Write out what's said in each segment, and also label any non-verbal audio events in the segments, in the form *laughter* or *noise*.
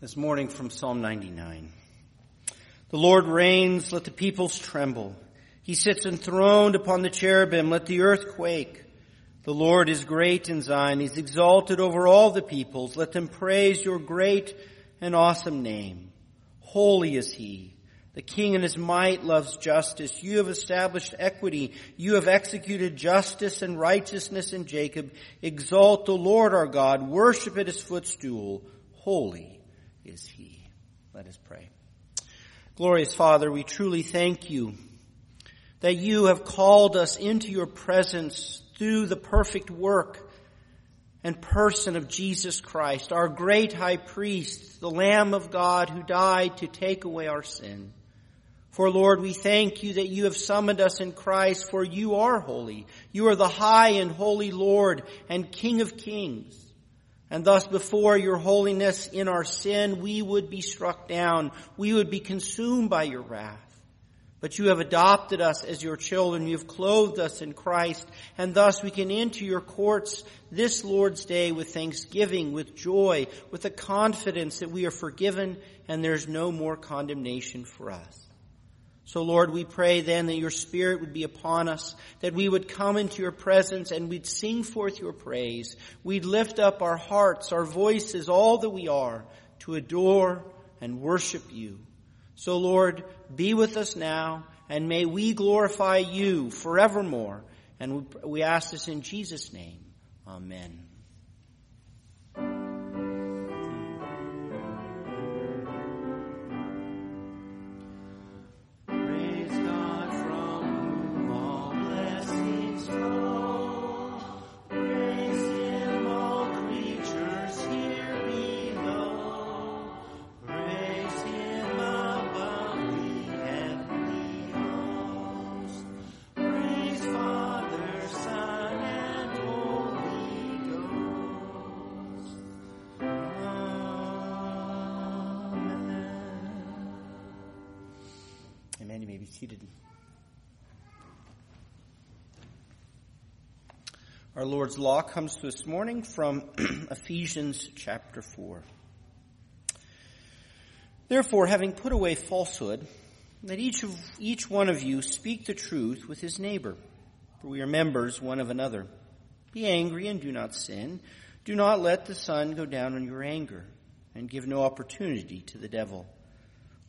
this morning from Psalm 99. The Lord reigns, let the peoples tremble. He sits enthroned upon the cherubim, let the earth quake. The Lord is great in Zion, He's exalted over all the peoples. Let them praise your great and awesome name. Holy is He. The King in His might loves justice. You have established equity. You have executed justice and righteousness in Jacob. Exalt the Lord our God. Worship at His footstool. Holy is he. Let us pray. Glorious Father, we truly thank you that you have called us into your presence through the perfect work and person of Jesus Christ, our great high priest, the Lamb of God who died to take away our sin. For Lord, we thank you that you have summoned us in Christ, for you are holy. You are the high and holy Lord and King of kings. And thus before your holiness in our sin, we would be struck down. We would be consumed by your wrath. But you have adopted us as your children. You have clothed us in Christ. And thus we can enter your courts this Lord's day with thanksgiving, with joy, with the confidence that we are forgiven and there's no more condemnation for us. So Lord, we pray then that your Spirit would be upon us, that we would come into your presence and we'd sing forth your praise. We'd lift up our hearts, our voices, all that we are to adore and worship you. So Lord, be with us now and may we glorify you forevermore. And we ask this in Jesus' name. Amen. Our Lord's law comes to this morning from *clears throat* Ephesians chapter 4. Therefore, having put away falsehood, let each of each one of you speak the truth with his neighbor, for we are members one of another. Be angry and do not sin. Do not let the sun go down on your anger, and give no opportunity to the devil.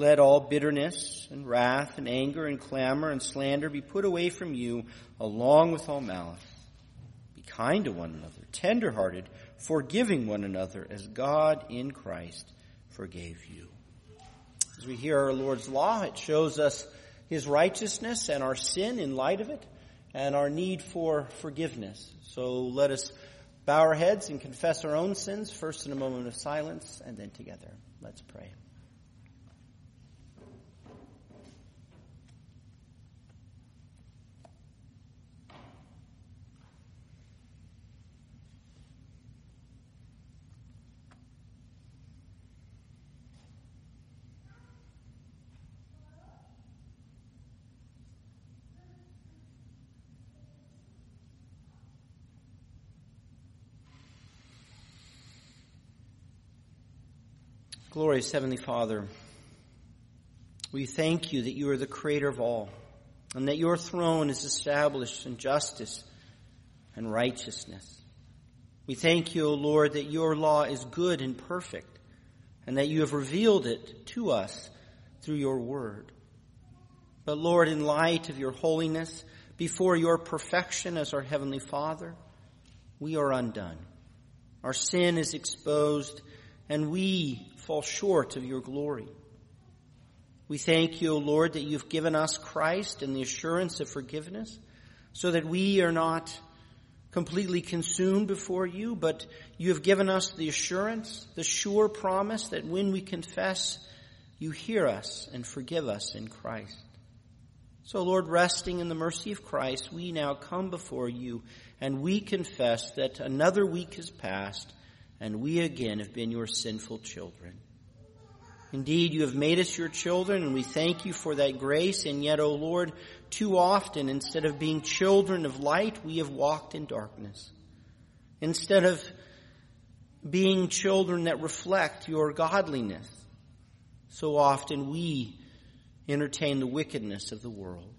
Let all bitterness and wrath and anger and clamor and slander be put away from you, along with all malice. Be kind to one another, tenderhearted, forgiving one another, as God in Christ forgave you. As we hear our Lord's law, it shows us his righteousness and our sin in light of it, and our need for forgiveness. So let us bow our heads and confess our own sins, first in a moment of silence, and then together. Let's pray. Glorious Heavenly Father, we thank you that you are the creator of all and that your throne is established in justice and righteousness. We thank you, O Lord, that your law is good and perfect and that you have revealed it to us through your word. But Lord, in light of your holiness, before your perfection as our Heavenly Father, we are undone. Our sin is exposed and we fall short of your glory. We thank you, O Lord, that you've given us Christ and the assurance of forgiveness so that we are not completely consumed before you, but you have given us the assurance, the sure promise that when we confess, you hear us and forgive us in Christ. So, Lord, resting in the mercy of Christ, we now come before you and we confess that another week has passed and we again have been your sinful children. Indeed, you have made us your children and we thank you for that grace. And yet, O oh Lord, too often, instead of being children of light, we have walked in darkness. Instead of being children that reflect your godliness, so often we entertain the wickedness of the world.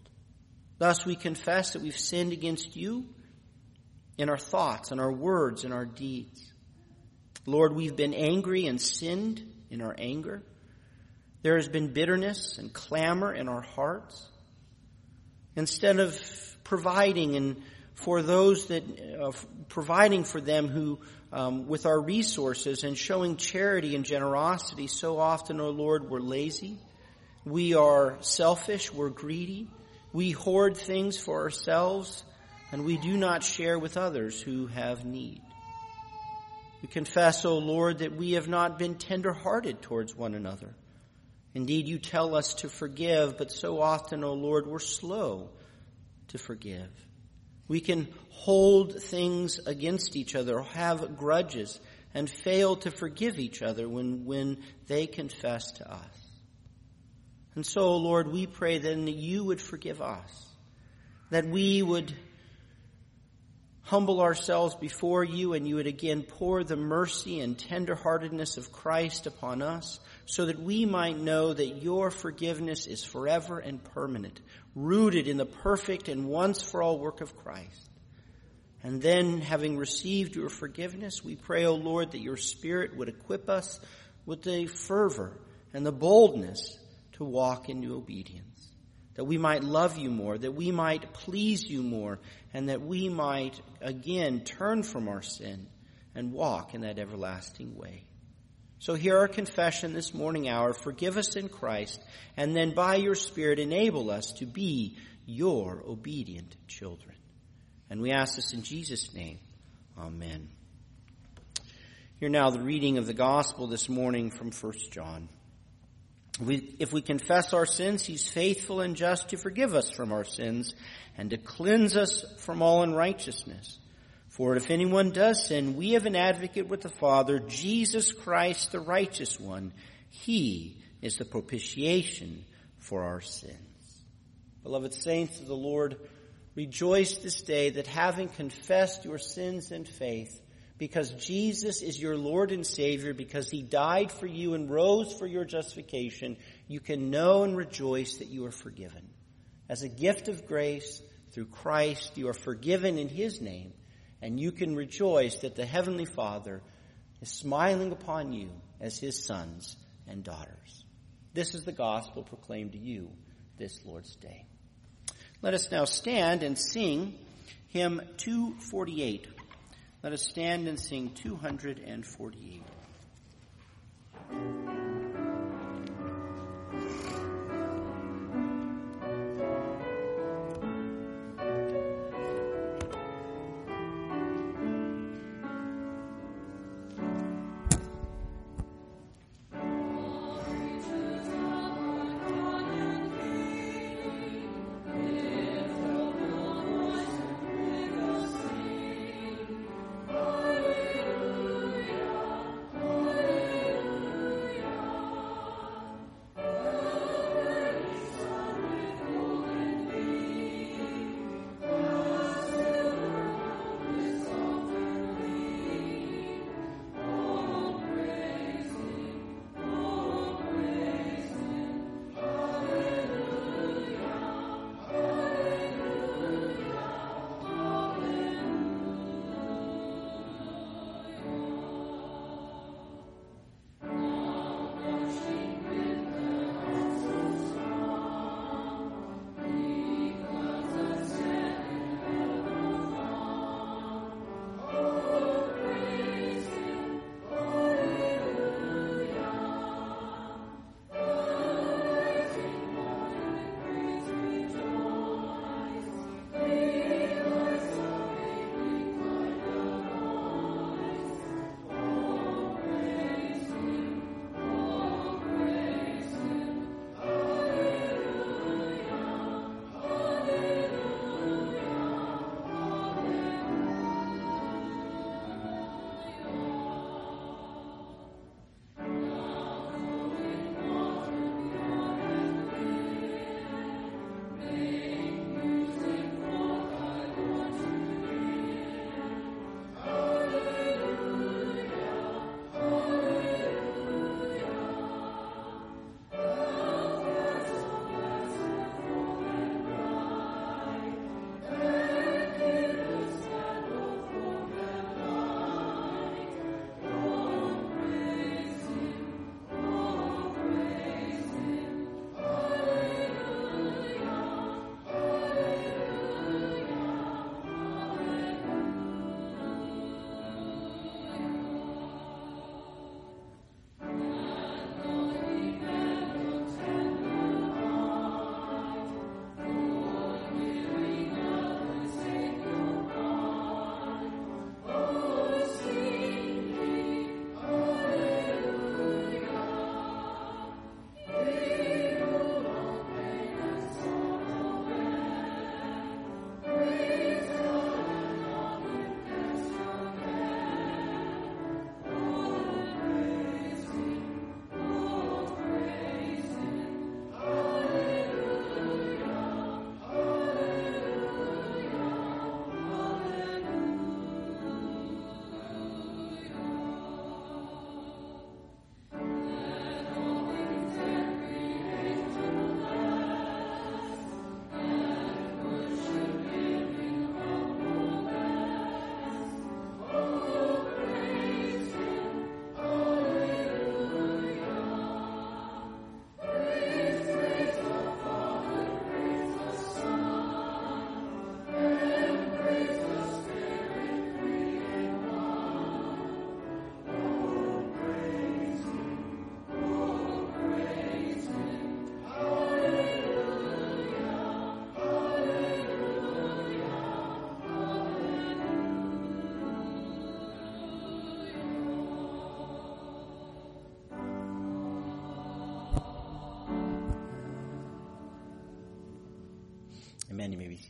Thus we confess that we've sinned against you in our thoughts in our words in our deeds. Lord, we've been angry and sinned in our anger. There has been bitterness and clamor in our hearts. Instead of providing and for those that, uh, providing for them who, um, with our resources and showing charity and generosity, so often, O oh Lord, we're lazy we are selfish, we're greedy, we hoard things for ourselves, and we do not share with others who have need. We confess, O Lord, that we have not been tender-hearted towards one another. Indeed, you tell us to forgive, but so often, O Lord, we're slow to forgive. We can hold things against each other, have grudges, and fail to forgive each other when, when they confess to us. And so, O Lord, we pray then that you would forgive us, that we would humble ourselves before you and you would again pour the mercy and tenderheartedness of Christ upon us so that we might know that your forgiveness is forever and permanent, rooted in the perfect and once for all work of Christ. And then, having received your forgiveness, we pray, O Lord, that your Spirit would equip us with the fervor and the boldness to walk in obedience, that we might love you more, that we might please you more, and that we might again turn from our sin and walk in that everlasting way. So hear our confession this morning hour. Forgive us in Christ, and then by your Spirit enable us to be your obedient children. And we ask this in Jesus' name. Amen. Hear now the reading of the gospel this morning from 1 John. We, if we confess our sins, He's faithful and just to forgive us from our sins and to cleanse us from all unrighteousness. For if anyone does sin, we have an advocate with the Father, Jesus Christ, the righteous one. He is the propitiation for our sins. Beloved saints of the Lord, rejoice this day that having confessed your sins in faith, because Jesus is your Lord and Savior, because He died for you and rose for your justification, you can know and rejoice that you are forgiven. As a gift of grace through Christ, you are forgiven in His name, and you can rejoice that the Heavenly Father is smiling upon you as His sons and daughters. This is the gospel proclaimed to you this Lord's Day. Let us now stand and sing hymn 248. Let us stand and sing 248.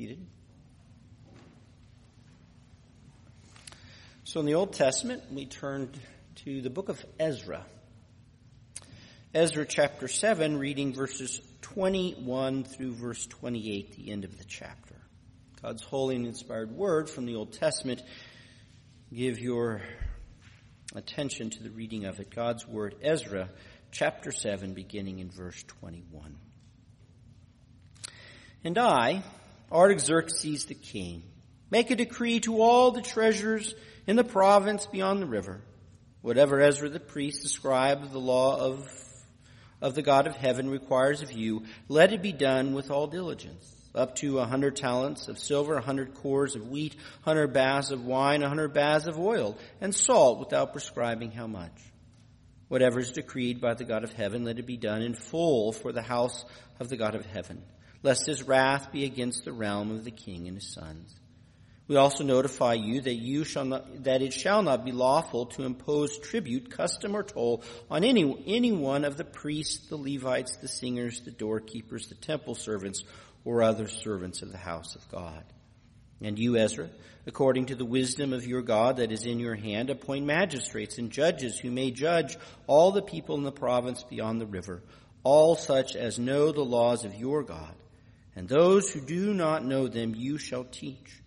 Seated. So in the Old Testament, we turned to the book of Ezra. Ezra chapter 7, reading verses 21 through verse 28, the end of the chapter. God's holy and inspired word from the Old Testament. Give your attention to the reading of it. God's word, Ezra chapter 7, beginning in verse 21. And I, Artaxerxes the king, make a decree to all the treasurers in the province beyond the river, whatever Ezra the priest, the scribe of the law of, of the God of heaven requires of you, let it be done with all diligence. Up to a hundred talents of silver, a hundred cors of wheat, a hundred baths of wine, a hundred baths of oil, and salt without prescribing how much. Whatever is decreed by the God of heaven, let it be done in full for the house of the God of heaven lest his wrath be against the realm of the king and his sons. We also notify you that you shall not, that it shall not be lawful to impose tribute, custom, or toll on any, any one of the priests, the Levites, the singers, the doorkeepers, the temple servants, or other servants of the house of God. And you, Ezra, according to the wisdom of your God that is in your hand, appoint magistrates and judges who may judge all the people in the province beyond the river, all such as know the laws of your God and those who do not know them you shall teach.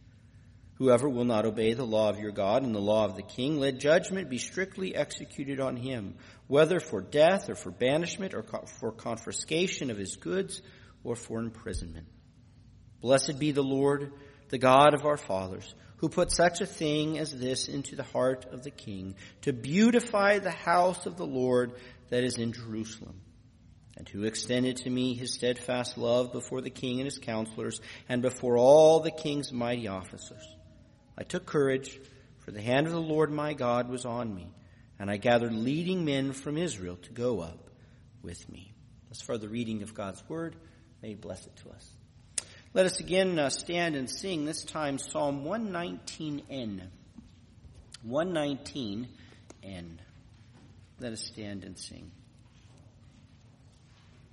Whoever will not obey the law of your God and the law of the king, let judgment be strictly executed on him, whether for death or for banishment or for confiscation of his goods or for imprisonment. Blessed be the Lord, the God of our fathers, who put such a thing as this into the heart of the king, to beautify the house of the Lord that is in Jerusalem and who extended to me his steadfast love before the king and his counselors and before all the king's mighty officers. I took courage, for the hand of the Lord my God was on me, and I gathered leading men from Israel to go up with me. As for the reading of God's word, may he bless it to us. Let us again uh, stand and sing, this time Psalm 119N. 119N. Let us stand and sing.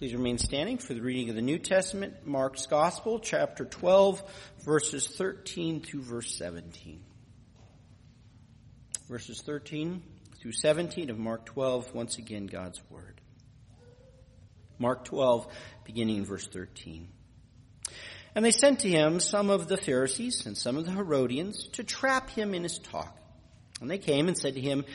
Please remain standing for the reading of the New Testament, Mark's Gospel, chapter 12, verses 13 through verse 17. Verses 13 through 17 of Mark 12, once again, God's Word. Mark 12, beginning in verse 13. And they sent to him some of the Pharisees and some of the Herodians to trap him in his talk. And they came and said to him,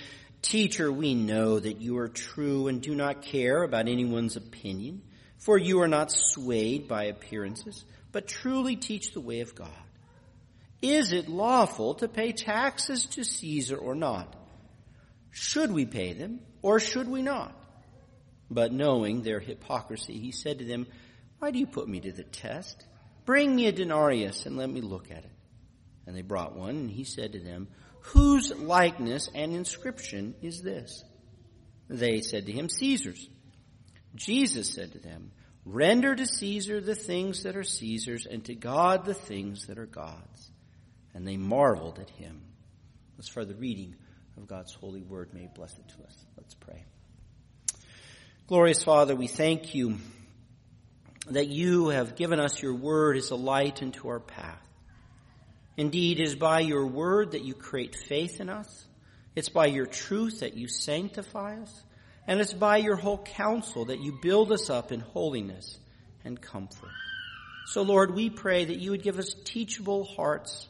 Teacher, we know that you are true and do not care about anyone's opinion, for you are not swayed by appearances, but truly teach the way of God. Is it lawful to pay taxes to Caesar or not? Should we pay them or should we not? But knowing their hypocrisy, he said to them, Why do you put me to the test? Bring me a denarius and let me look at it. And they brought one, and he said to them, Whose likeness and inscription is this? They said to him, Caesar's. Jesus said to them, Render to Caesar the things that are Caesar's, and to God the things that are God's. And they marveled at him. As for the reading of God's holy word, may bless it to us. Let's pray. Glorious Father, we thank you that you have given us your word as a light into our path. Indeed, it is by your word that you create faith in us. It's by your truth that you sanctify us. And it's by your whole counsel that you build us up in holiness and comfort. So Lord, we pray that you would give us teachable hearts,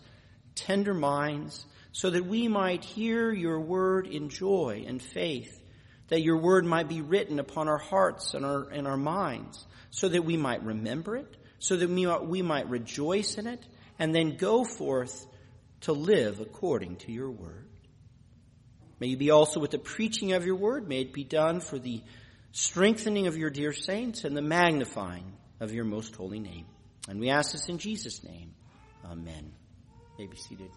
tender minds, so that we might hear your word in joy and faith, that your word might be written upon our hearts and our, and our minds, so that we might remember it, so that we we might rejoice in it, and then go forth to live according to your word. May you be also with the preaching of your word. May it be done for the strengthening of your dear saints and the magnifying of your most holy name. And we ask this in Jesus' name. Amen. May be seated.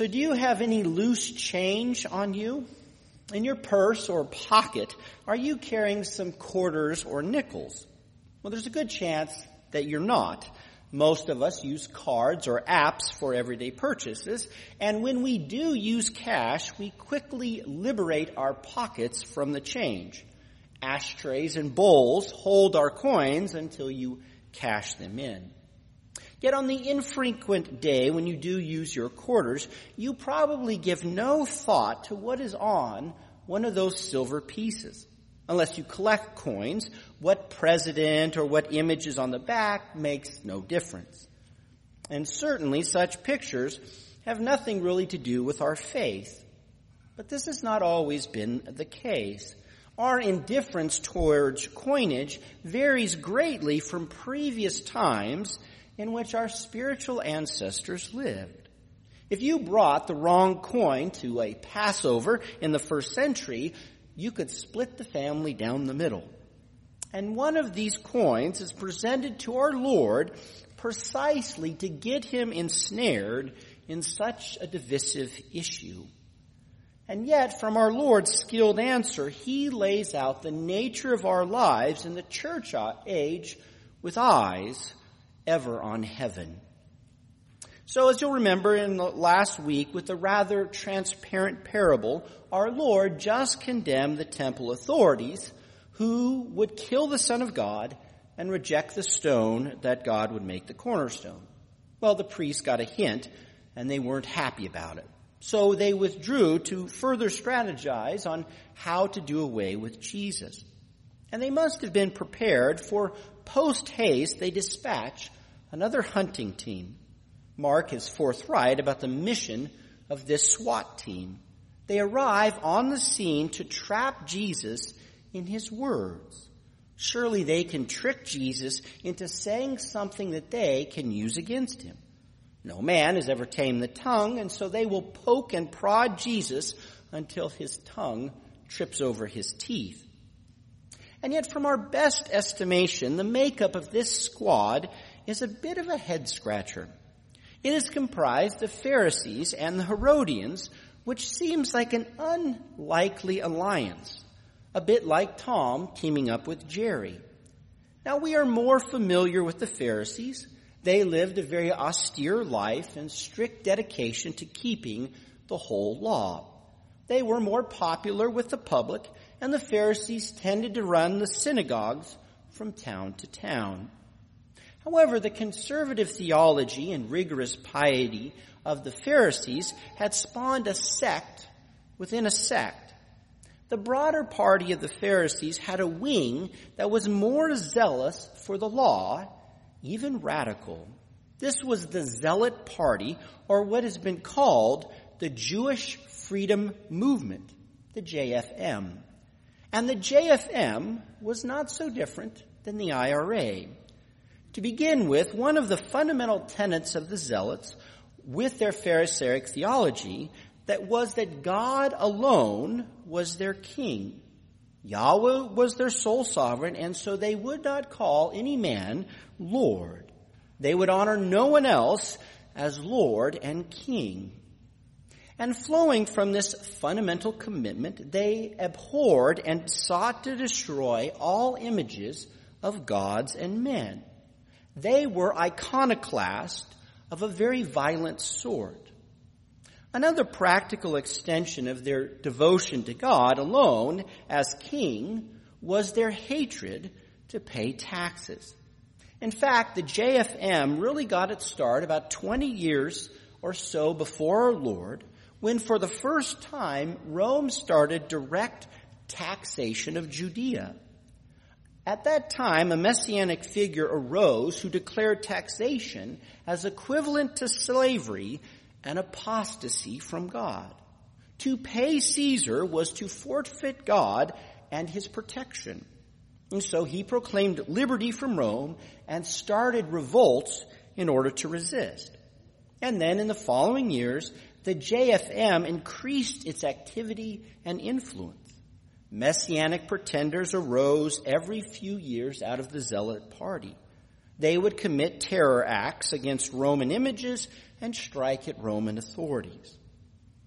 So, do you have any loose change on you? In your purse or pocket, are you carrying some quarters or nickels? Well, there's a good chance that you're not. Most of us use cards or apps for everyday purchases, and when we do use cash, we quickly liberate our pockets from the change. Ashtrays and bowls hold our coins until you cash them in. Yet on the infrequent day when you do use your quarters, you probably give no thought to what is on one of those silver pieces. Unless you collect coins, what president or what image is on the back makes no difference. And certainly such pictures have nothing really to do with our faith. But this has not always been the case. Our indifference towards coinage varies greatly from previous times in which our spiritual ancestors lived. If you brought the wrong coin to a Passover in the first century, you could split the family down the middle. And one of these coins is presented to our Lord precisely to get him ensnared in such a divisive issue. And yet, from our Lord's skilled answer, he lays out the nature of our lives in the church uh, age with eyes ever on heaven. So as you'll remember in the last week with the rather transparent parable, our Lord just condemned the temple authorities who would kill the Son of God and reject the stone that God would make the cornerstone. Well, the priests got a hint and they weren't happy about it. So they withdrew to further strategize on how to do away with Jesus. And they must have been prepared for post haste they dispatch another hunting team. Mark is forthright about the mission of this SWAT team. They arrive on the scene to trap Jesus in his words. Surely they can trick Jesus into saying something that they can use against him. No man has ever tamed the tongue, and so they will poke and prod Jesus until his tongue trips over his teeth. And yet, from our best estimation, the makeup of this squad is a bit of a head scratcher. It is comprised of Pharisees and the Herodians, which seems like an unlikely alliance, a bit like Tom teaming up with Jerry. Now we are more familiar with the Pharisees. They lived a very austere life and strict dedication to keeping the whole law. They were more popular with the public, and the Pharisees tended to run the synagogues from town to town. However, the conservative theology and rigorous piety of the Pharisees had spawned a sect within a sect. The broader party of the Pharisees had a wing that was more zealous for the law, even radical. This was the Zealot Party, or what has been called the Jewish Freedom Movement, the JFM. And the JFM was not so different than the IRA. To begin with, one of the fundamental tenets of the Zealots with their Pharisaic theology that was that God alone was their king. Yahweh was their sole sovereign, and so they would not call any man Lord. They would honor no one else as Lord and King. And flowing from this fundamental commitment, they abhorred and sought to destroy all images of gods and men. They were iconoclast of a very violent sort. Another practical extension of their devotion to God alone as king was their hatred to pay taxes. In fact, the JFM really got its start about 20 years or so before our Lord, when for the first time Rome started direct taxation of Judea. At that time, a messianic figure arose who declared taxation as equivalent to slavery and apostasy from God. To pay Caesar was to forfeit God and his protection. And so he proclaimed liberty from Rome and started revolts in order to resist. And then in the following years, the JFM increased its activity and influence. Messianic pretenders arose every few years out of the Zealot party. They would commit terror acts against Roman images and strike at Roman authorities.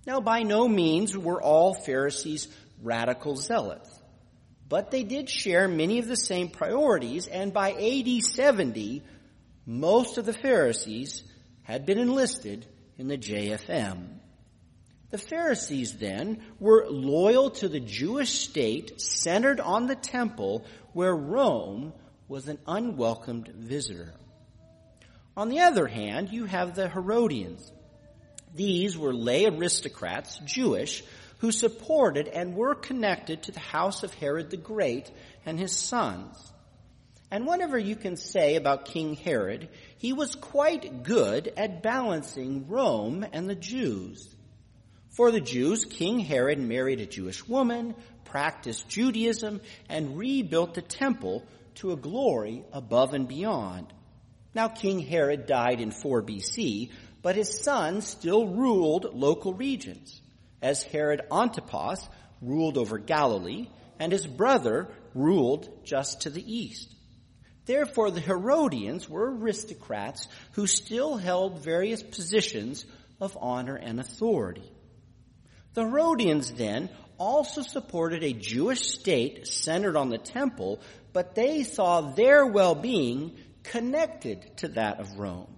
Now, by no means were all Pharisees radical zealots, but they did share many of the same priorities, and by AD 70, most of the Pharisees had been enlisted in the JFM. The Pharisees then were loyal to the Jewish state centered on the temple where Rome was an unwelcomed visitor. On the other hand, you have the Herodians. These were lay aristocrats, Jewish, who supported and were connected to the house of Herod the Great and his sons. And whatever you can say about King Herod, he was quite good at balancing Rome and the Jews. For the Jews, King Herod married a Jewish woman, practiced Judaism, and rebuilt the temple to a glory above and beyond. Now King Herod died in 4 BC, but his son still ruled local regions, as Herod Antipas ruled over Galilee, and his brother ruled just to the east. Therefore, the Herodians were aristocrats who still held various positions of honor and authority. The Herodians then also supported a Jewish state centered on the temple, but they saw their well-being connected to that of Rome.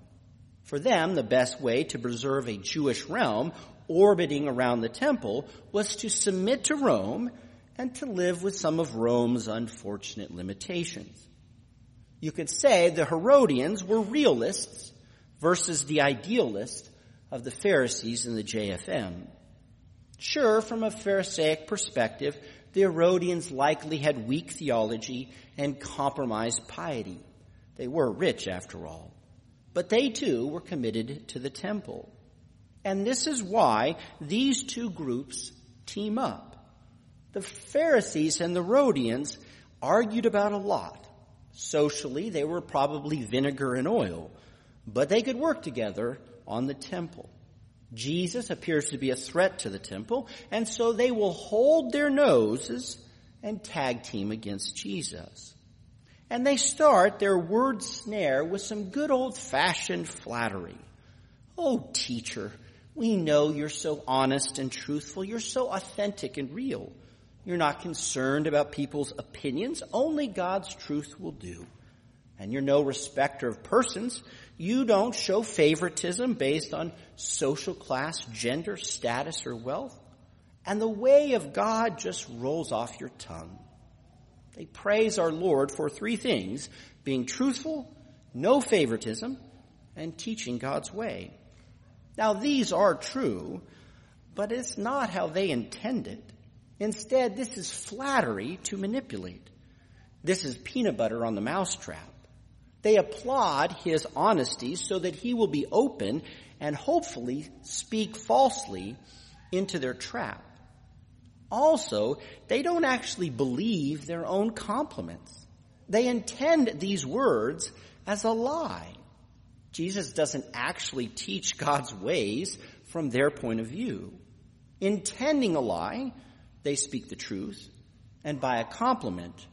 For them, the best way to preserve a Jewish realm orbiting around the temple was to submit to Rome and to live with some of Rome's unfortunate limitations. You could say the Herodians were realists versus the idealists of the Pharisees and the JFM. Sure, from a Pharisaic perspective, the Herodians likely had weak theology and compromised piety. They were rich after all. But they too were committed to the temple. And this is why these two groups team up. The Pharisees and the Herodians argued about a lot. Socially, they were probably vinegar and oil, but they could work together on the temple. Jesus appears to be a threat to the temple, and so they will hold their noses and tag team against Jesus. And they start their word snare with some good old fashioned flattery. Oh, teacher, we know you're so honest and truthful. You're so authentic and real. You're not concerned about people's opinions. Only God's truth will do. And you're no respecter of persons. You don't show favoritism based on social class, gender, status, or wealth. And the way of God just rolls off your tongue. They praise our Lord for three things being truthful, no favoritism, and teaching God's way. Now, these are true, but it's not how they intended. Instead, this is flattery to manipulate. This is peanut butter on the mousetrap. They applaud his honesty so that he will be open and hopefully speak falsely into their trap. Also, they don't actually believe their own compliments. They intend these words as a lie. Jesus doesn't actually teach God's ways from their point of view. Intending a lie, they speak the truth, and by a compliment,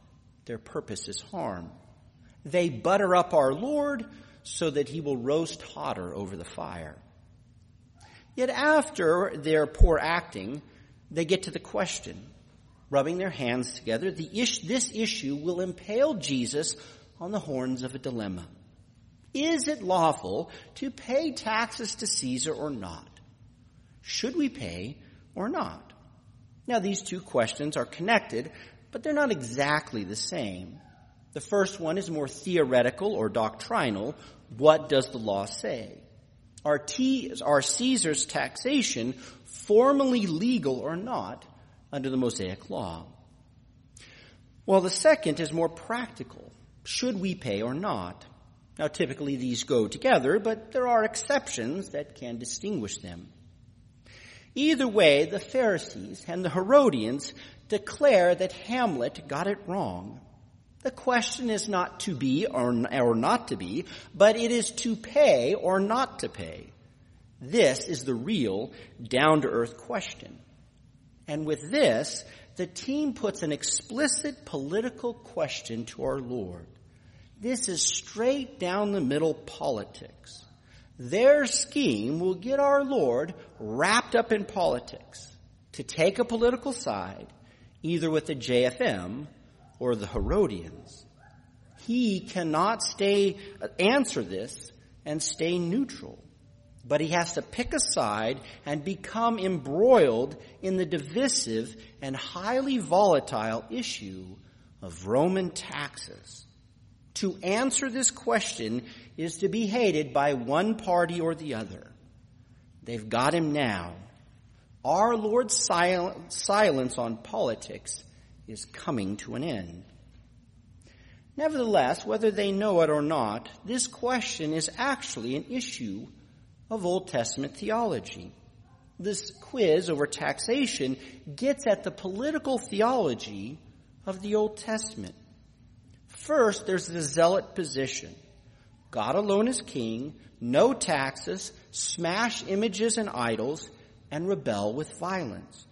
their purpose is harm. They butter up our Lord so that he will roast hotter over the fire. Yet after their poor acting, they get to the question, rubbing their hands together, the ish, this issue will impale Jesus on the horns of a dilemma. Is it lawful to pay taxes to Caesar or not? Should we pay or not? Now these two questions are connected, but they're not exactly the same. The first one is more theoretical or doctrinal. What does the law say? Are, T, are Caesar's taxation formally legal or not under the Mosaic law? Well, the second is more practical. Should we pay or not? Now, typically these go together, but there are exceptions that can distinguish them. Either way, the Pharisees and the Herodians declare that Hamlet got it wrong. The question is not to be or, or not to be, but it is to pay or not to pay. This is the real down to earth question. And with this, the team puts an explicit political question to our Lord. This is straight down the middle politics. Their scheme will get our Lord wrapped up in politics to take a political side, either with the JFM or the Herodians. He cannot stay, answer this and stay neutral. But he has to pick a side and become embroiled in the divisive and highly volatile issue of Roman taxes. To answer this question is to be hated by one party or the other. They've got him now. Our Lord's silence on politics is coming to an end. Nevertheless, whether they know it or not, this question is actually an issue of Old Testament theology. This quiz over taxation gets at the political theology of the Old Testament. First, there's the zealot position. God alone is king, no taxes, smash images and idols, and rebel with violence.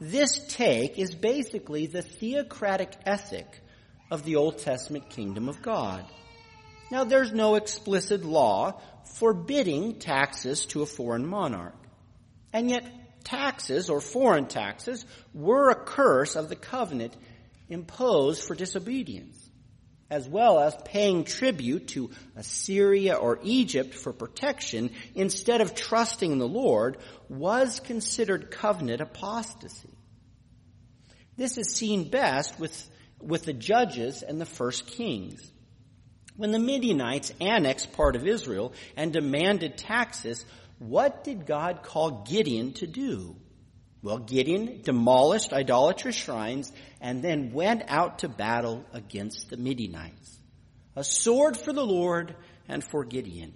This take is basically the theocratic ethic of the Old Testament kingdom of God. Now there's no explicit law forbidding taxes to a foreign monarch. And yet taxes or foreign taxes were a curse of the covenant imposed for disobedience, as well as paying tribute to Assyria or Egypt for protection instead of trusting in the Lord was considered covenant apostasy. This is seen best with, with the judges and the first kings. When the Midianites annexed part of Israel and demanded taxes, what did God call Gideon to do? Well, Gideon demolished idolatrous shrines and then went out to battle against the Midianites. A sword for the Lord and for Gideon.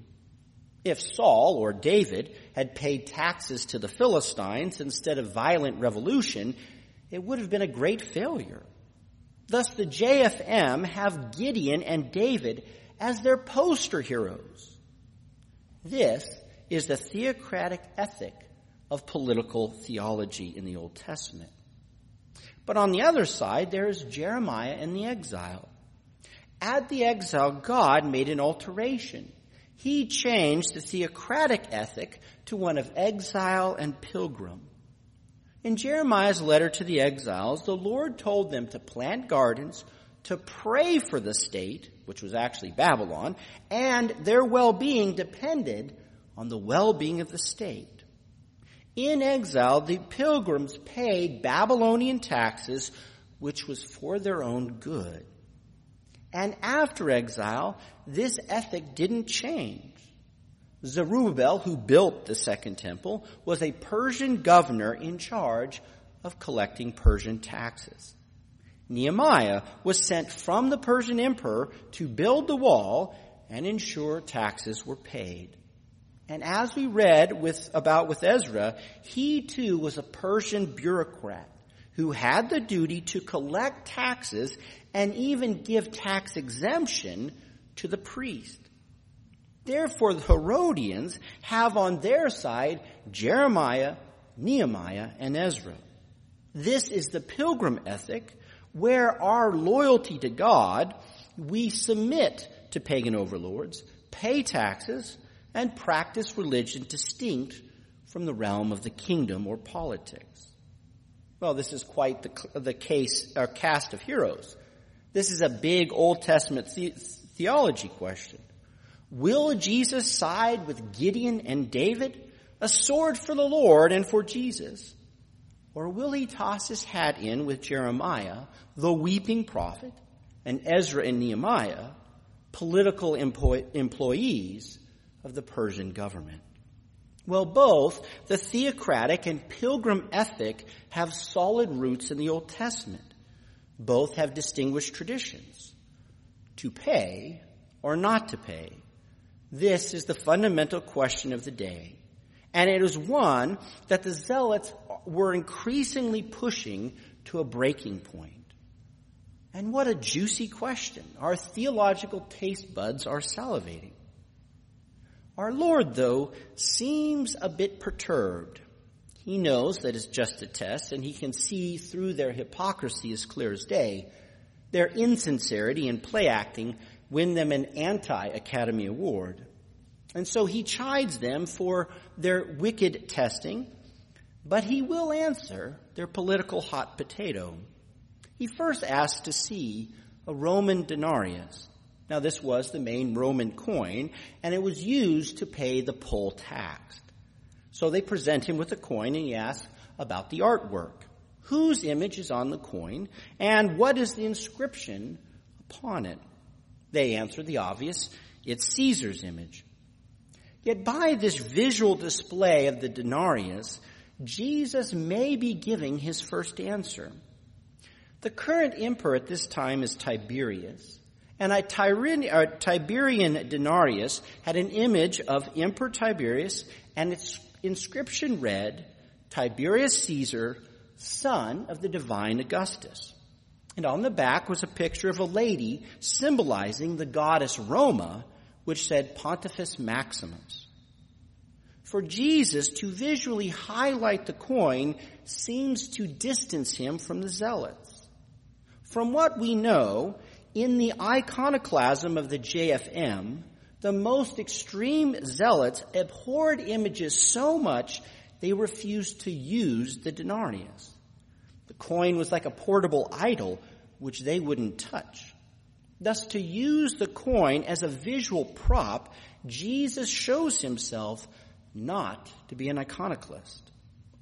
If Saul or David had paid taxes to the Philistines instead of violent revolution, it would have been a great failure. Thus, the JFM have Gideon and David as their poster heroes. This is the theocratic ethic of political theology in the Old Testament. But on the other side, there is Jeremiah and the exile. At the exile, God made an alteration. He changed the theocratic ethic to one of exile and pilgrim. In Jeremiah's letter to the exiles, the Lord told them to plant gardens, to pray for the state, which was actually Babylon, and their well-being depended on the well-being of the state. In exile, the pilgrims paid Babylonian taxes, which was for their own good. And after exile, this ethic didn't change. Zerubbabel, who built the second temple, was a Persian governor in charge of collecting Persian taxes. Nehemiah was sent from the Persian emperor to build the wall and ensure taxes were paid. And as we read with, about with Ezra, he too was a Persian bureaucrat who had the duty to collect taxes and even give tax exemption to the priest. Therefore, the Herodians have on their side Jeremiah, Nehemiah, and Ezra. This is the pilgrim ethic where our loyalty to God, we submit to pagan overlords, pay taxes, and practice religion distinct from the realm of the kingdom or politics. Well, this is quite the, the case, or cast of heroes. This is a big Old Testament the- theology question. Will Jesus side with Gideon and David? A sword for the Lord and for Jesus? Or will he toss his hat in with Jeremiah, the weeping prophet, and Ezra and Nehemiah, political employees of the Persian government? Well, both the theocratic and pilgrim ethic have solid roots in the Old Testament. Both have distinguished traditions. To pay or not to pay. This is the fundamental question of the day. And it is one that the zealots were increasingly pushing to a breaking point. And what a juicy question. Our theological taste buds are salivating. Our Lord, though, seems a bit perturbed. He knows that it's just a test, and he can see through their hypocrisy as clear as day. Their insincerity and play acting win them an anti-Academy Award. And so he chides them for their wicked testing, but he will answer their political hot potato. He first asks to see a Roman denarius. Now this was the main Roman coin, and it was used to pay the poll tax. So they present him with a coin and he asks about the artwork. Whose image is on the coin, and what is the inscription upon it? They answer the obvious, it's Caesar's image. Yet by this visual display of the denarius, Jesus may be giving his first answer. The current emperor at this time is Tiberius. And a Tiberian denarius had an image of Emperor Tiberius, and its inscription read, Tiberius Caesar, son of the divine Augustus. And on the back was a picture of a lady symbolizing the goddess Roma, which said Pontifex Maximus. For Jesus to visually highlight the coin seems to distance him from the zealots. From what we know, in the iconoclasm of the JFM, the most extreme zealots abhorred images so much they refused to use the denarius. The coin was like a portable idol which they wouldn't touch. Thus, to use the coin as a visual prop, Jesus shows himself not to be an iconoclast.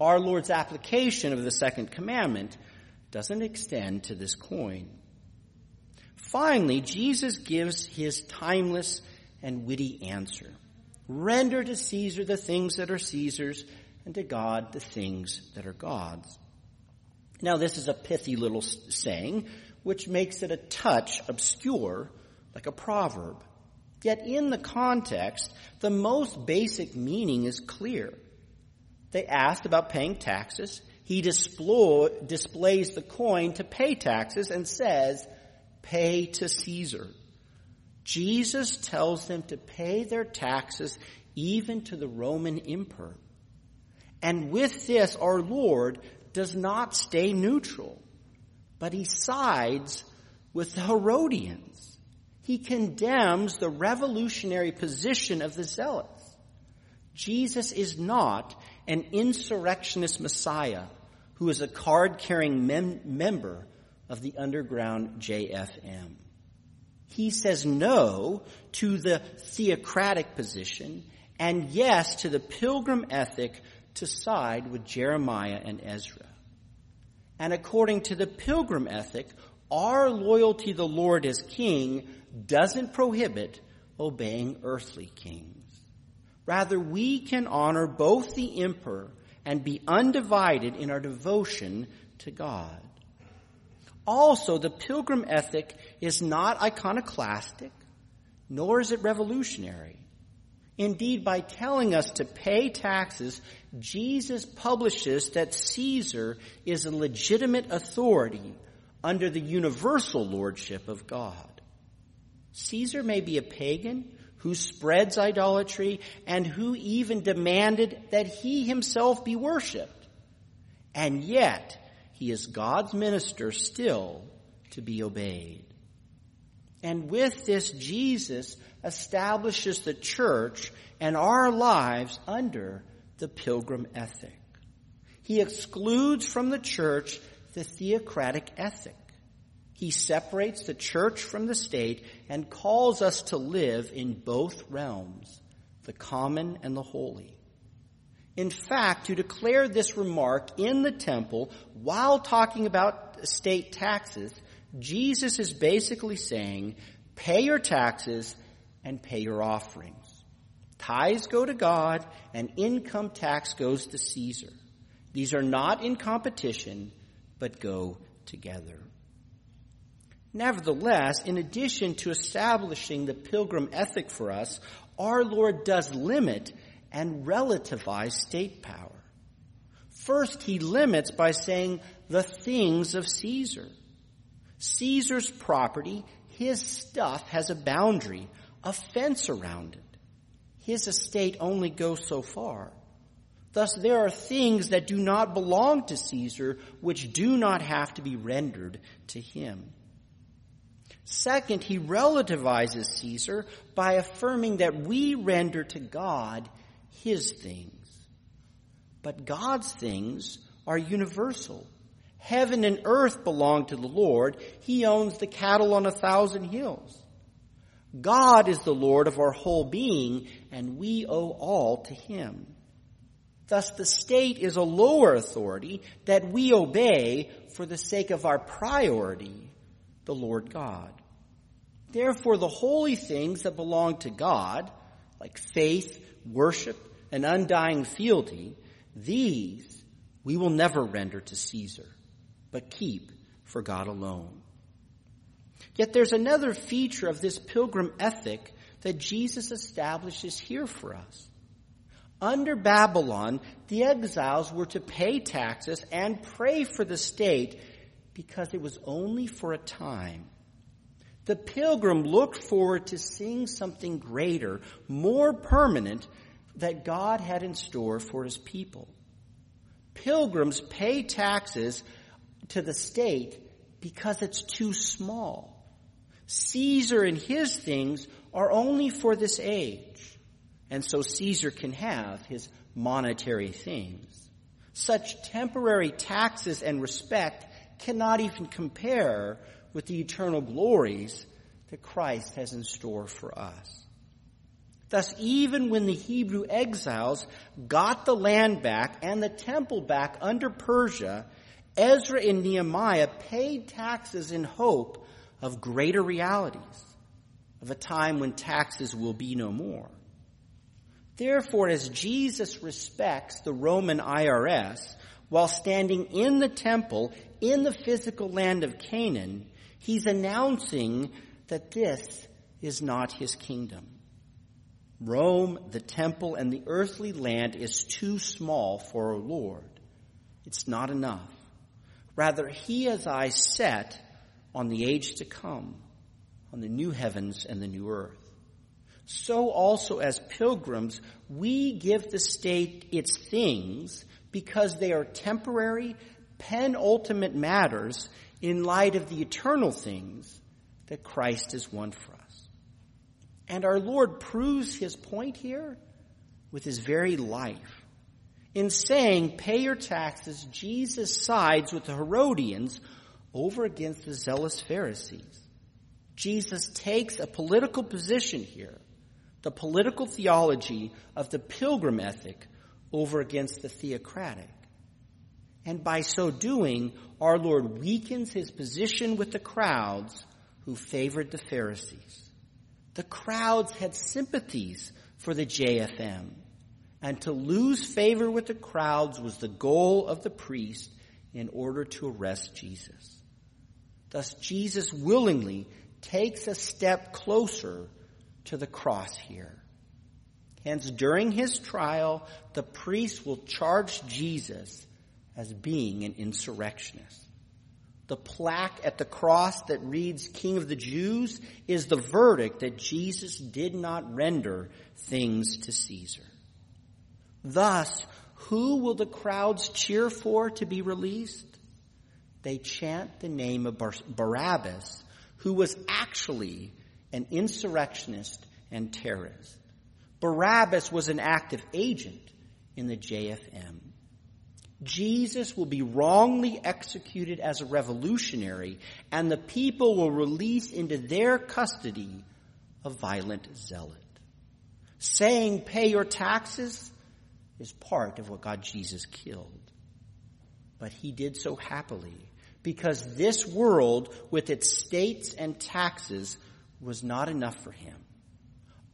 Our Lord's application of the second commandment doesn't extend to this coin. Finally, Jesus gives his timeless and witty answer. Render to Caesar the things that are Caesar's and to God the things that are God's. Now this is a pithy little saying, which makes it a touch obscure, like a proverb. Yet in the context, the most basic meaning is clear. They asked about paying taxes. He displays the coin to pay taxes and says, pay to Caesar. Jesus tells them to pay their taxes even to the Roman emperor. And with this, our Lord does not stay neutral, but he sides with the Herodians. He condemns the revolutionary position of the Zealots. Jesus is not an insurrectionist Messiah who is a card carrying mem- member of the underground JFM. He says no to the theocratic position and yes to the pilgrim ethic to side with Jeremiah and Ezra. And according to the pilgrim ethic, our loyalty to the Lord as king doesn't prohibit obeying earthly kings. Rather, we can honor both the emperor and be undivided in our devotion to God. Also, the pilgrim ethic is not iconoclastic, nor is it revolutionary. Indeed, by telling us to pay taxes, Jesus publishes that Caesar is a legitimate authority under the universal lordship of God. Caesar may be a pagan who spreads idolatry, and who even demanded that he himself be worshiped. And yet, he is God's minister still to be obeyed. And with this, Jesus establishes the church and our lives under the pilgrim ethic. He excludes from the church the theocratic ethic. He separates the church from the state and calls us to live in both realms, the common and the holy. In fact, to declare this remark in the temple while talking about state taxes, Jesus is basically saying, pay your taxes and pay your offerings. Tithes go to God and income tax goes to Caesar. These are not in competition, but go together. Nevertheless, in addition to establishing the pilgrim ethic for us, our Lord does limit and relativize state power. First, he limits by saying the things of Caesar. Caesar's property, his stuff has a boundary, a fence around it. His estate only goes so far. Thus, there are things that do not belong to Caesar which do not have to be rendered to him. Second, he relativizes Caesar by affirming that we render to God his things. But God's things are universal. Heaven and earth belong to the Lord. He owns the cattle on a thousand hills. God is the Lord of our whole being, and we owe all to him. Thus, the state is a lower authority that we obey for the sake of our priority, the Lord God. Therefore, the holy things that belong to God, like faith, worship, and undying fealty, these we will never render to Caesar, but keep for God alone. Yet there's another feature of this pilgrim ethic that Jesus establishes here for us. Under Babylon, the exiles were to pay taxes and pray for the state because it was only for a time. The pilgrim looked forward to seeing something greater, more permanent, that God had in store for his people. Pilgrims pay taxes to the state because it's too small. Caesar and his things are only for this age. And so Caesar can have his monetary things. Such temporary taxes and respect cannot even compare with the eternal glories that Christ has in store for us. Thus, even when the Hebrew exiles got the land back and the temple back under Persia, Ezra and Nehemiah paid taxes in hope of greater realities, of a time when taxes will be no more. Therefore, as Jesus respects the Roman IRS while standing in the temple in the physical land of Canaan, he's announcing that this is not his kingdom. Rome, the temple, and the earthly land is too small for our Lord. It's not enough. Rather, he has eyes set on the age to come, on the new heavens and the new earth so also as pilgrims, we give the state its things because they are temporary, penultimate matters in light of the eternal things that Christ has won for. And our Lord proves his point here with his very life. In saying, pay your taxes, Jesus sides with the Herodians over against the zealous Pharisees. Jesus takes a political position here the political theology of the pilgrim ethic over against the theocratic. And by so doing, our Lord weakens his position with the crowds who favored the Pharisees. The crowds had sympathies for the JFM, and to lose favor with the crowds was the goal of the priest in order to arrest Jesus. Thus, Jesus willingly takes a step closer to the cross here. Hence, during his trial, the priest will charge Jesus as being an insurrectionist. The plaque at the cross that reads King of the Jews is the verdict that Jesus did not render things to Caesar. Thus, who will the crowds cheer for to be released? They chant the name of Barabbas, who was actually an insurrectionist and terrorist. Barabbas was an active agent in the JFM. Jesus will be wrongly executed as a revolutionary, and the people will release into their custody a violent zealot. Saying, pay your taxes is part of what God Jesus killed. But he did so happily because this world with its states and taxes was not enough for him.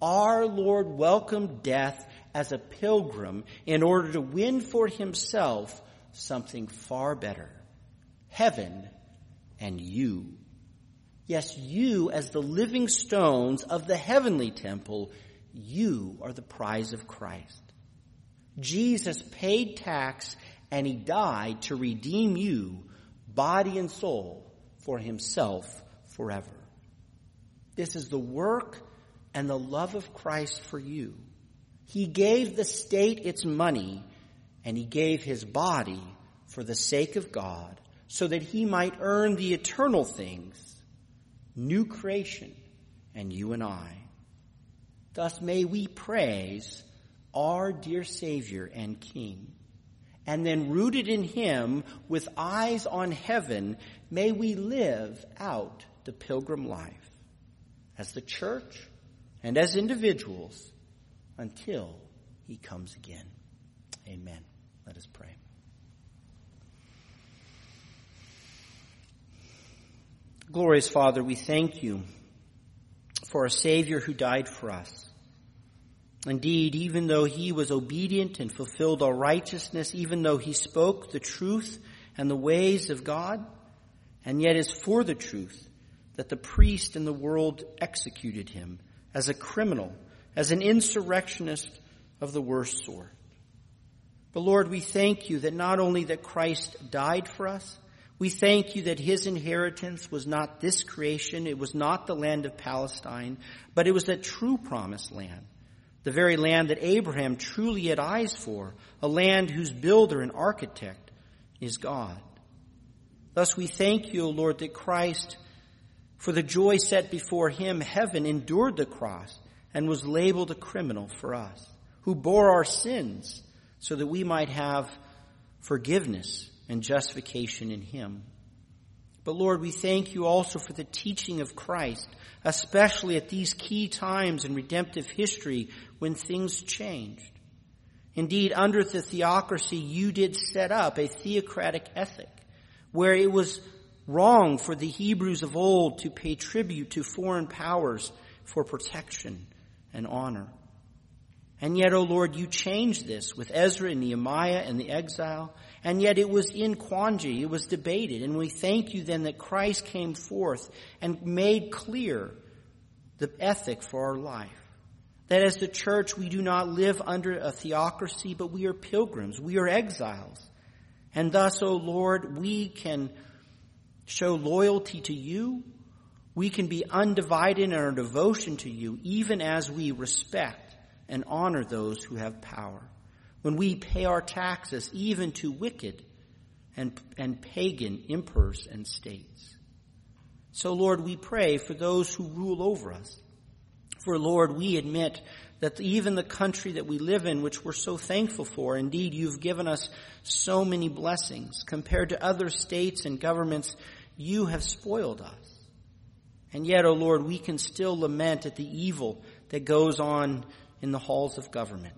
Our Lord welcomed death as a pilgrim in order to win for himself something far better. Heaven and you. Yes, you as the living stones of the heavenly temple, you are the prize of Christ. Jesus paid tax and he died to redeem you, body and soul, for himself forever. This is the work and the love of Christ for you. He gave the state its money and he gave his body for the sake of God so that he might earn the eternal things, new creation, and you and I. Thus may we praise our dear Savior and King. And then rooted in Him with eyes on heaven, may we live out the pilgrim life as the church and as individuals until He comes again. Amen. Let us pray. Glorious Father, we thank you for a Savior who died for us. Indeed, even though he was obedient and fulfilled all righteousness, even though he spoke the truth and the ways of God, and yet is for the truth that the priest in the world executed him as a criminal, as an insurrectionist of the worst sort. But Lord, we thank you that not only that Christ died for us, we thank you that his inheritance was not this creation, it was not the land of Palestine, but it was that true promised land the very land that Abraham truly had eyes for, a land whose builder and architect is God. Thus we thank you, O Lord, that Christ, for the joy set before him, heaven endured the cross and was labeled a criminal for us, who bore our sins so that we might have forgiveness and justification in him. But Lord, we thank you also for the teaching of Christ, especially at these key times in redemptive history when things changed. Indeed, under the theocracy, you did set up a theocratic ethic where it was wrong for the Hebrews of old to pay tribute to foreign powers for protection and honor. And yet, O oh Lord, you changed this with Ezra and Nehemiah and the exile, and yet it was in quandary, it was debated, and we thank you then that Christ came forth and made clear the ethic for our life. That as the church, we do not live under a theocracy, but we are pilgrims. We are exiles. And thus, O oh Lord, we can show loyalty to you. We can be undivided in our devotion to you, even as we respect and honor those who have power. When we pay our taxes, even to wicked and, and pagan emperors and states. So, Lord, we pray for those who rule over us for Lord, we admit that even the country that we live in, which we're so thankful for, indeed, you've given us so many blessings. Compared to other states and governments, you have spoiled us. And yet, O oh Lord, we can still lament at the evil that goes on in the halls of government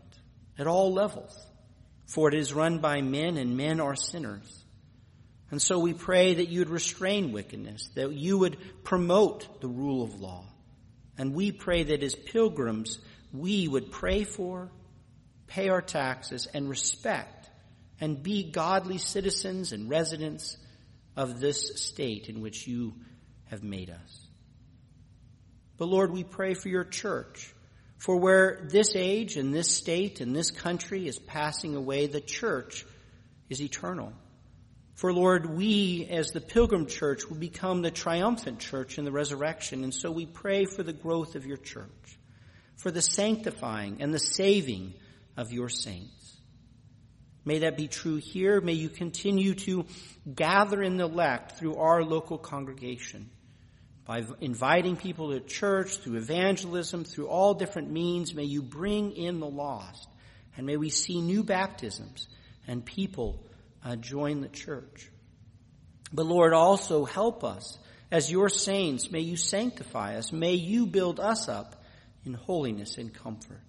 at all levels. For it is run by men and men are sinners. And so we pray that you would restrain wickedness, that you would promote the rule of law, and we pray that as pilgrims, we would pray for, pay our taxes, and respect and be godly citizens and residents of this state in which you have made us. But Lord, we pray for your church. For where this age and this state and this country is passing away, the church is eternal. For Lord, we as the pilgrim church will become the triumphant church in the resurrection. And so we pray for the growth of your church, for the sanctifying and the saving of your saints. May that be true here. May you continue to gather in the elect through our local congregation by inviting people to church, through evangelism, through all different means. May you bring in the lost and may we see new baptisms and people uh, join the church. But Lord, also help us as your saints. May you sanctify us. May you build us up in holiness and comfort.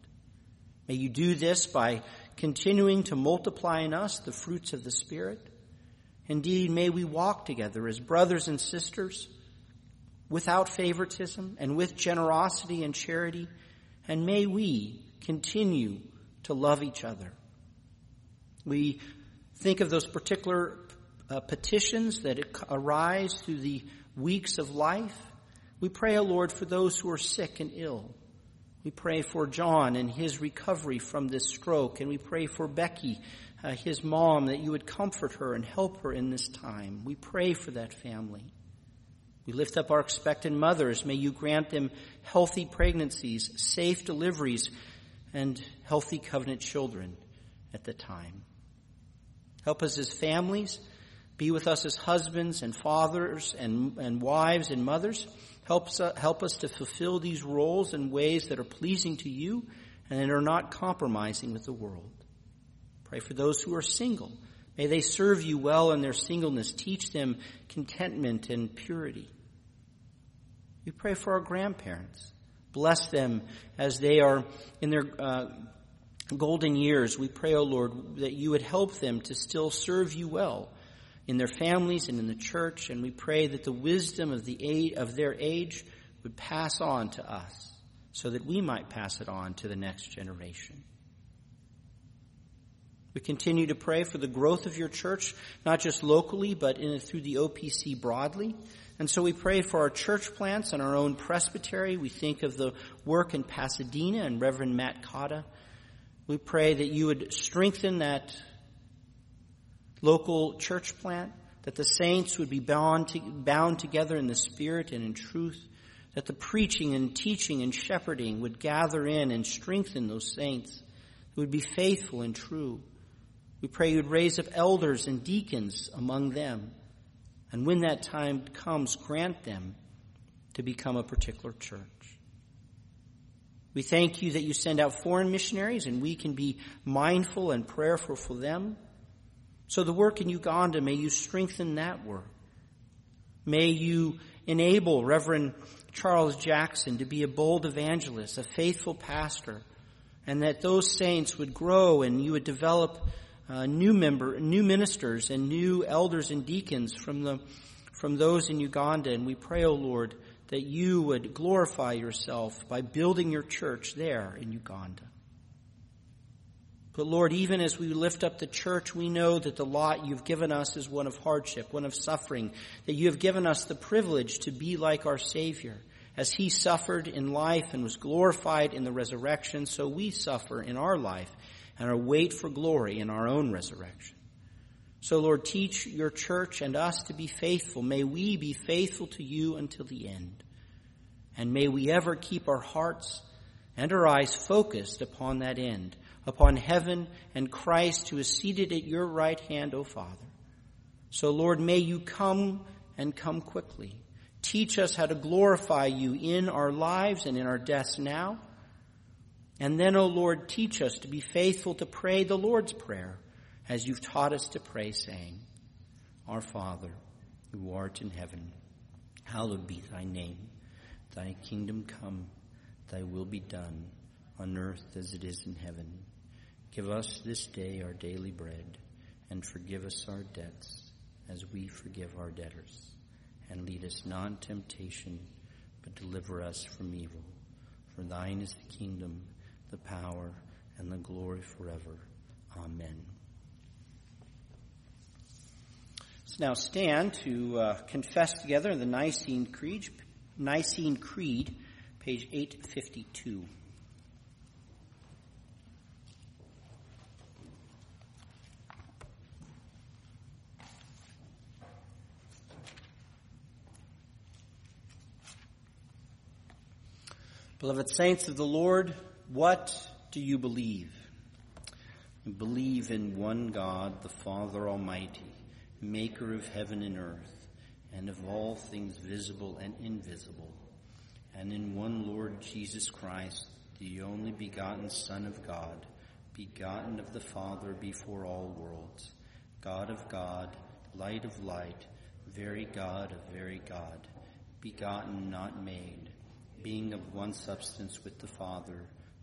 May you do this by continuing to multiply in us the fruits of the Spirit. Indeed, may we walk together as brothers and sisters without favoritism and with generosity and charity. And may we continue to love each other. We think of those particular uh, petitions that arise through the weeks of life. We pray, O Lord, for those who are sick and ill. We pray for John and his recovery from this stroke, and we pray for Becky, uh, his mom, that you would comfort her and help her in this time. We pray for that family. We lift up our expectant mothers. May you grant them healthy pregnancies, safe deliveries, and healthy covenant children at the time. Help us as families. Be with us as husbands and fathers and, and wives and mothers. Help us, help us to fulfill these roles in ways that are pleasing to you and that are not compromising with the world. Pray for those who are single. May they serve you well in their singleness. Teach them contentment and purity. We pray for our grandparents. Bless them as they are in their uh, golden years, we pray, O oh Lord, that you would help them to still serve you well in their families and in the church, and we pray that the wisdom of the age, of their age would pass on to us, so that we might pass it on to the next generation. We continue to pray for the growth of your church, not just locally, but in, through the OPC broadly. And so we pray for our church plants and our own presbytery. We think of the work in Pasadena and Reverend Matt Cotta we pray that you would strengthen that local church plant, that the saints would be bound, to, bound together in the Spirit and in truth, that the preaching and teaching and shepherding would gather in and strengthen those saints who would be faithful and true. We pray you'd raise up elders and deacons among them. And when that time comes, grant them to become a particular church. We thank you that you send out foreign missionaries and we can be mindful and prayerful for them. So the work in Uganda, may you strengthen that work. May you enable Reverend Charles Jackson to be a bold evangelist, a faithful pastor, and that those saints would grow and you would develop uh, new member, new ministers and new elders and deacons from the, from those in Uganda. And we pray, O oh Lord, that you would glorify yourself by building your church there in Uganda. But Lord, even as we lift up the church, we know that the lot you've given us is one of hardship, one of suffering, that you have given us the privilege to be like our Savior. As He suffered in life and was glorified in the resurrection, so we suffer in our life and our wait for glory in our own resurrection. So Lord, teach your church and us to be faithful. May we be faithful to you until the end. And may we ever keep our hearts and our eyes focused upon that end, upon heaven and Christ who is seated at your right hand, O Father. So Lord, may you come and come quickly. Teach us how to glorify you in our lives and in our deaths now. And then, O Lord, teach us to be faithful to pray the Lord's Prayer as you've taught us to pray, saying, Our Father, who art in heaven, hallowed be thy name. Thy kingdom come, thy will be done, on earth as it is in heaven. Give us this day our daily bread, and forgive us our debts, as we forgive our debtors. And lead us not in temptation, but deliver us from evil. For thine is the kingdom, the power, and the glory forever. Amen. Let's now stand to uh, confess together the Nicene Creed, Nicene Creed, page 852. Beloved saints of the Lord, what do you believe? You believe in one God, the Father Almighty, maker of heaven and earth, and of all things visible and invisible, and in one Lord Jesus Christ, the only begotten Son of God, begotten of the Father before all worlds, God of God, light of light, very God of very God, begotten, not made being of one substance with the Father,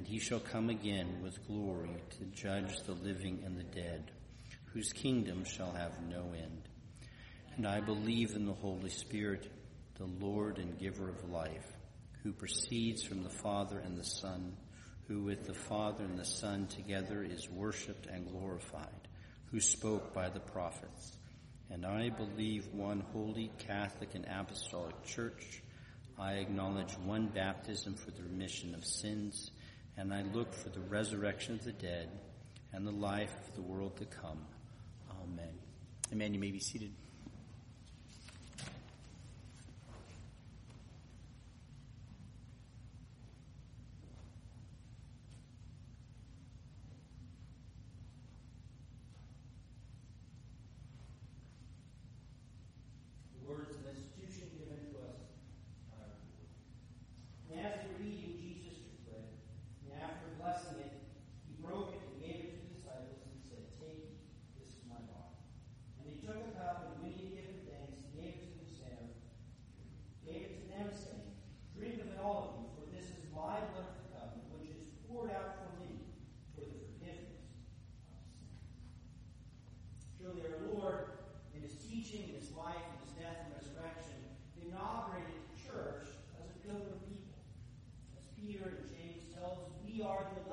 And he shall come again with glory to judge the living and the dead, whose kingdom shall have no end. And I believe in the Holy Spirit, the Lord and giver of life, who proceeds from the Father and the Son, who with the Father and the Son together is worshipped and glorified, who spoke by the prophets. And I believe one holy Catholic and Apostolic Church, I acknowledge one baptism for the remission of sins, and I look for the resurrection of the dead and the life of the world to come. Amen. Amen. You may be seated. Old Testament sign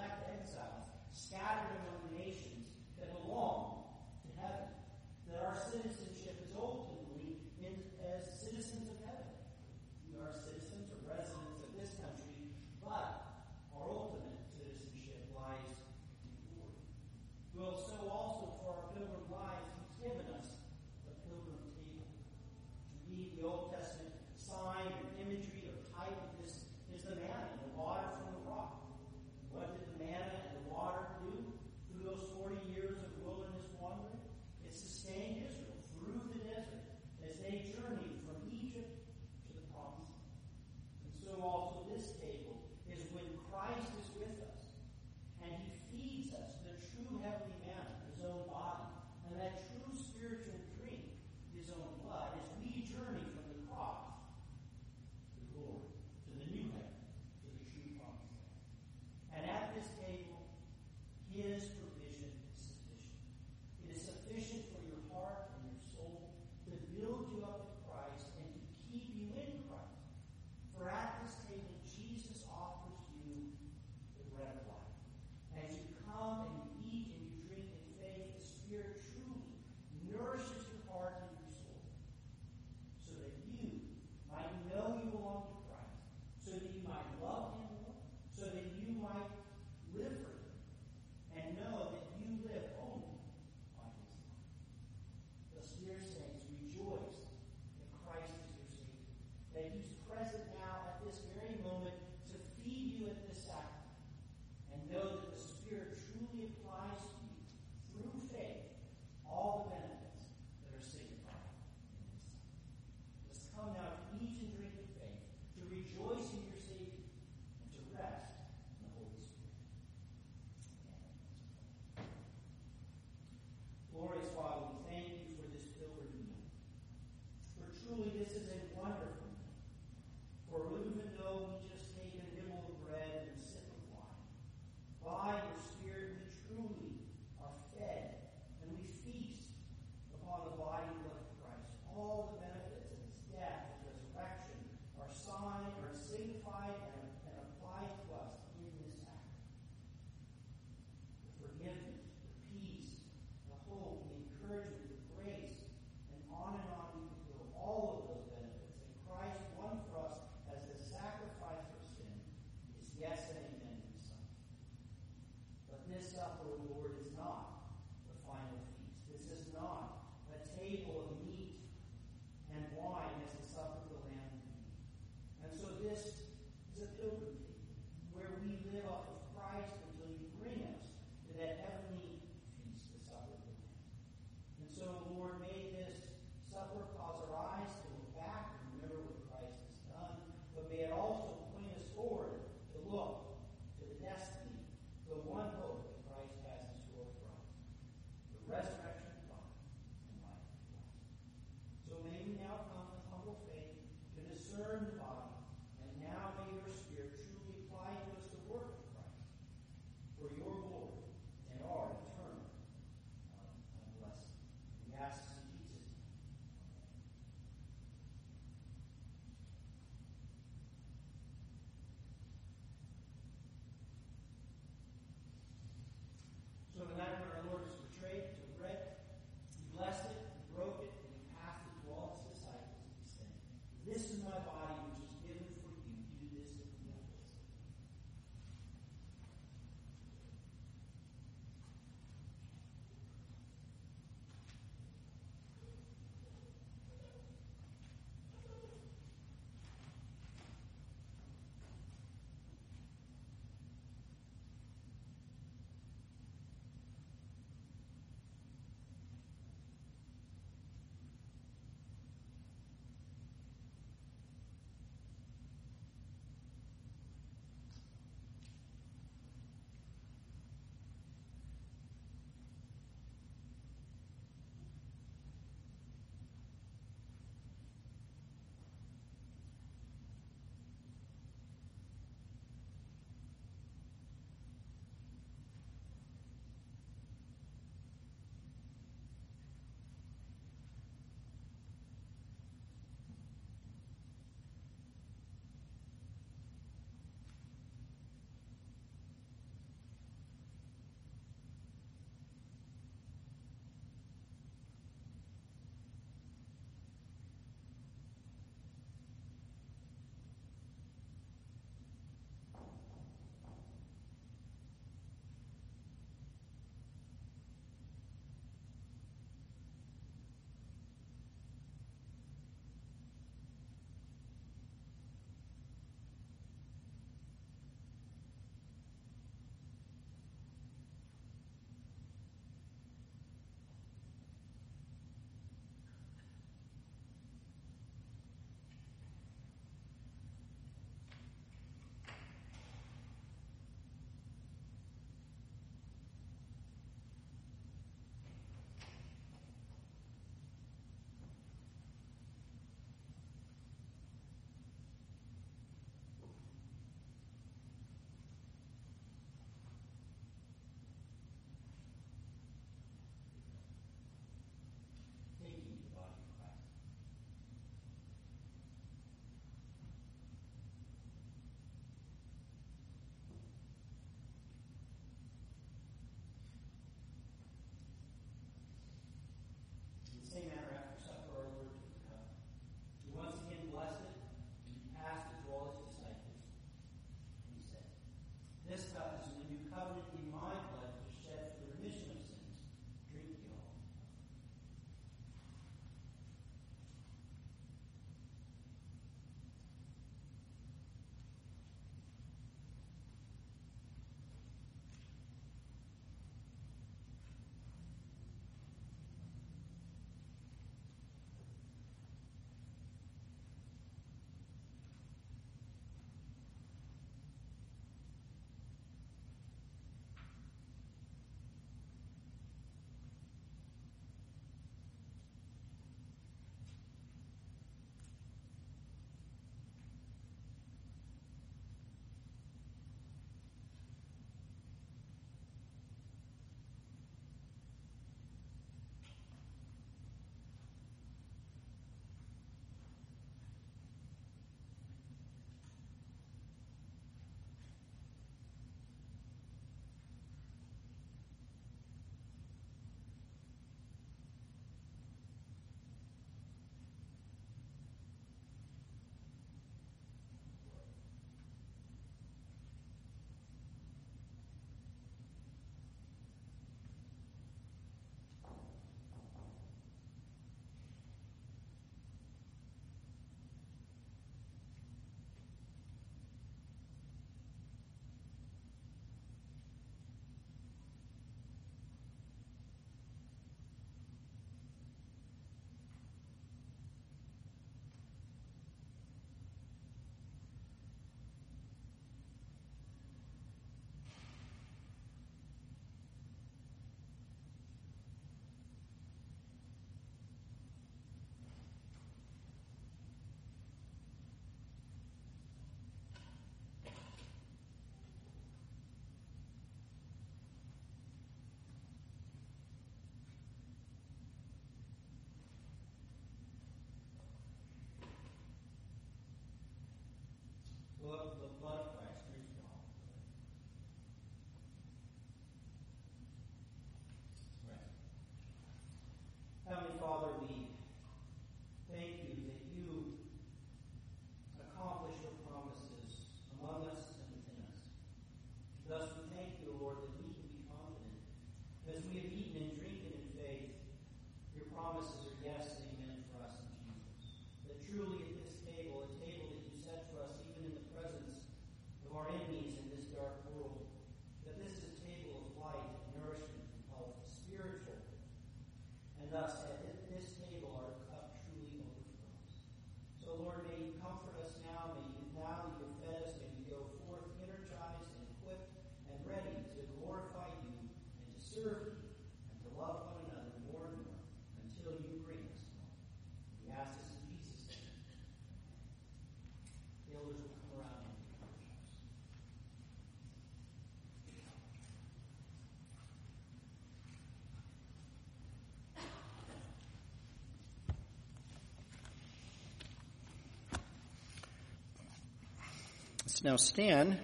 Now stand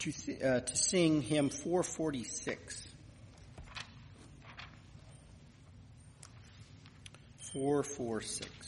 to, uh, to sing hymn 446. 446.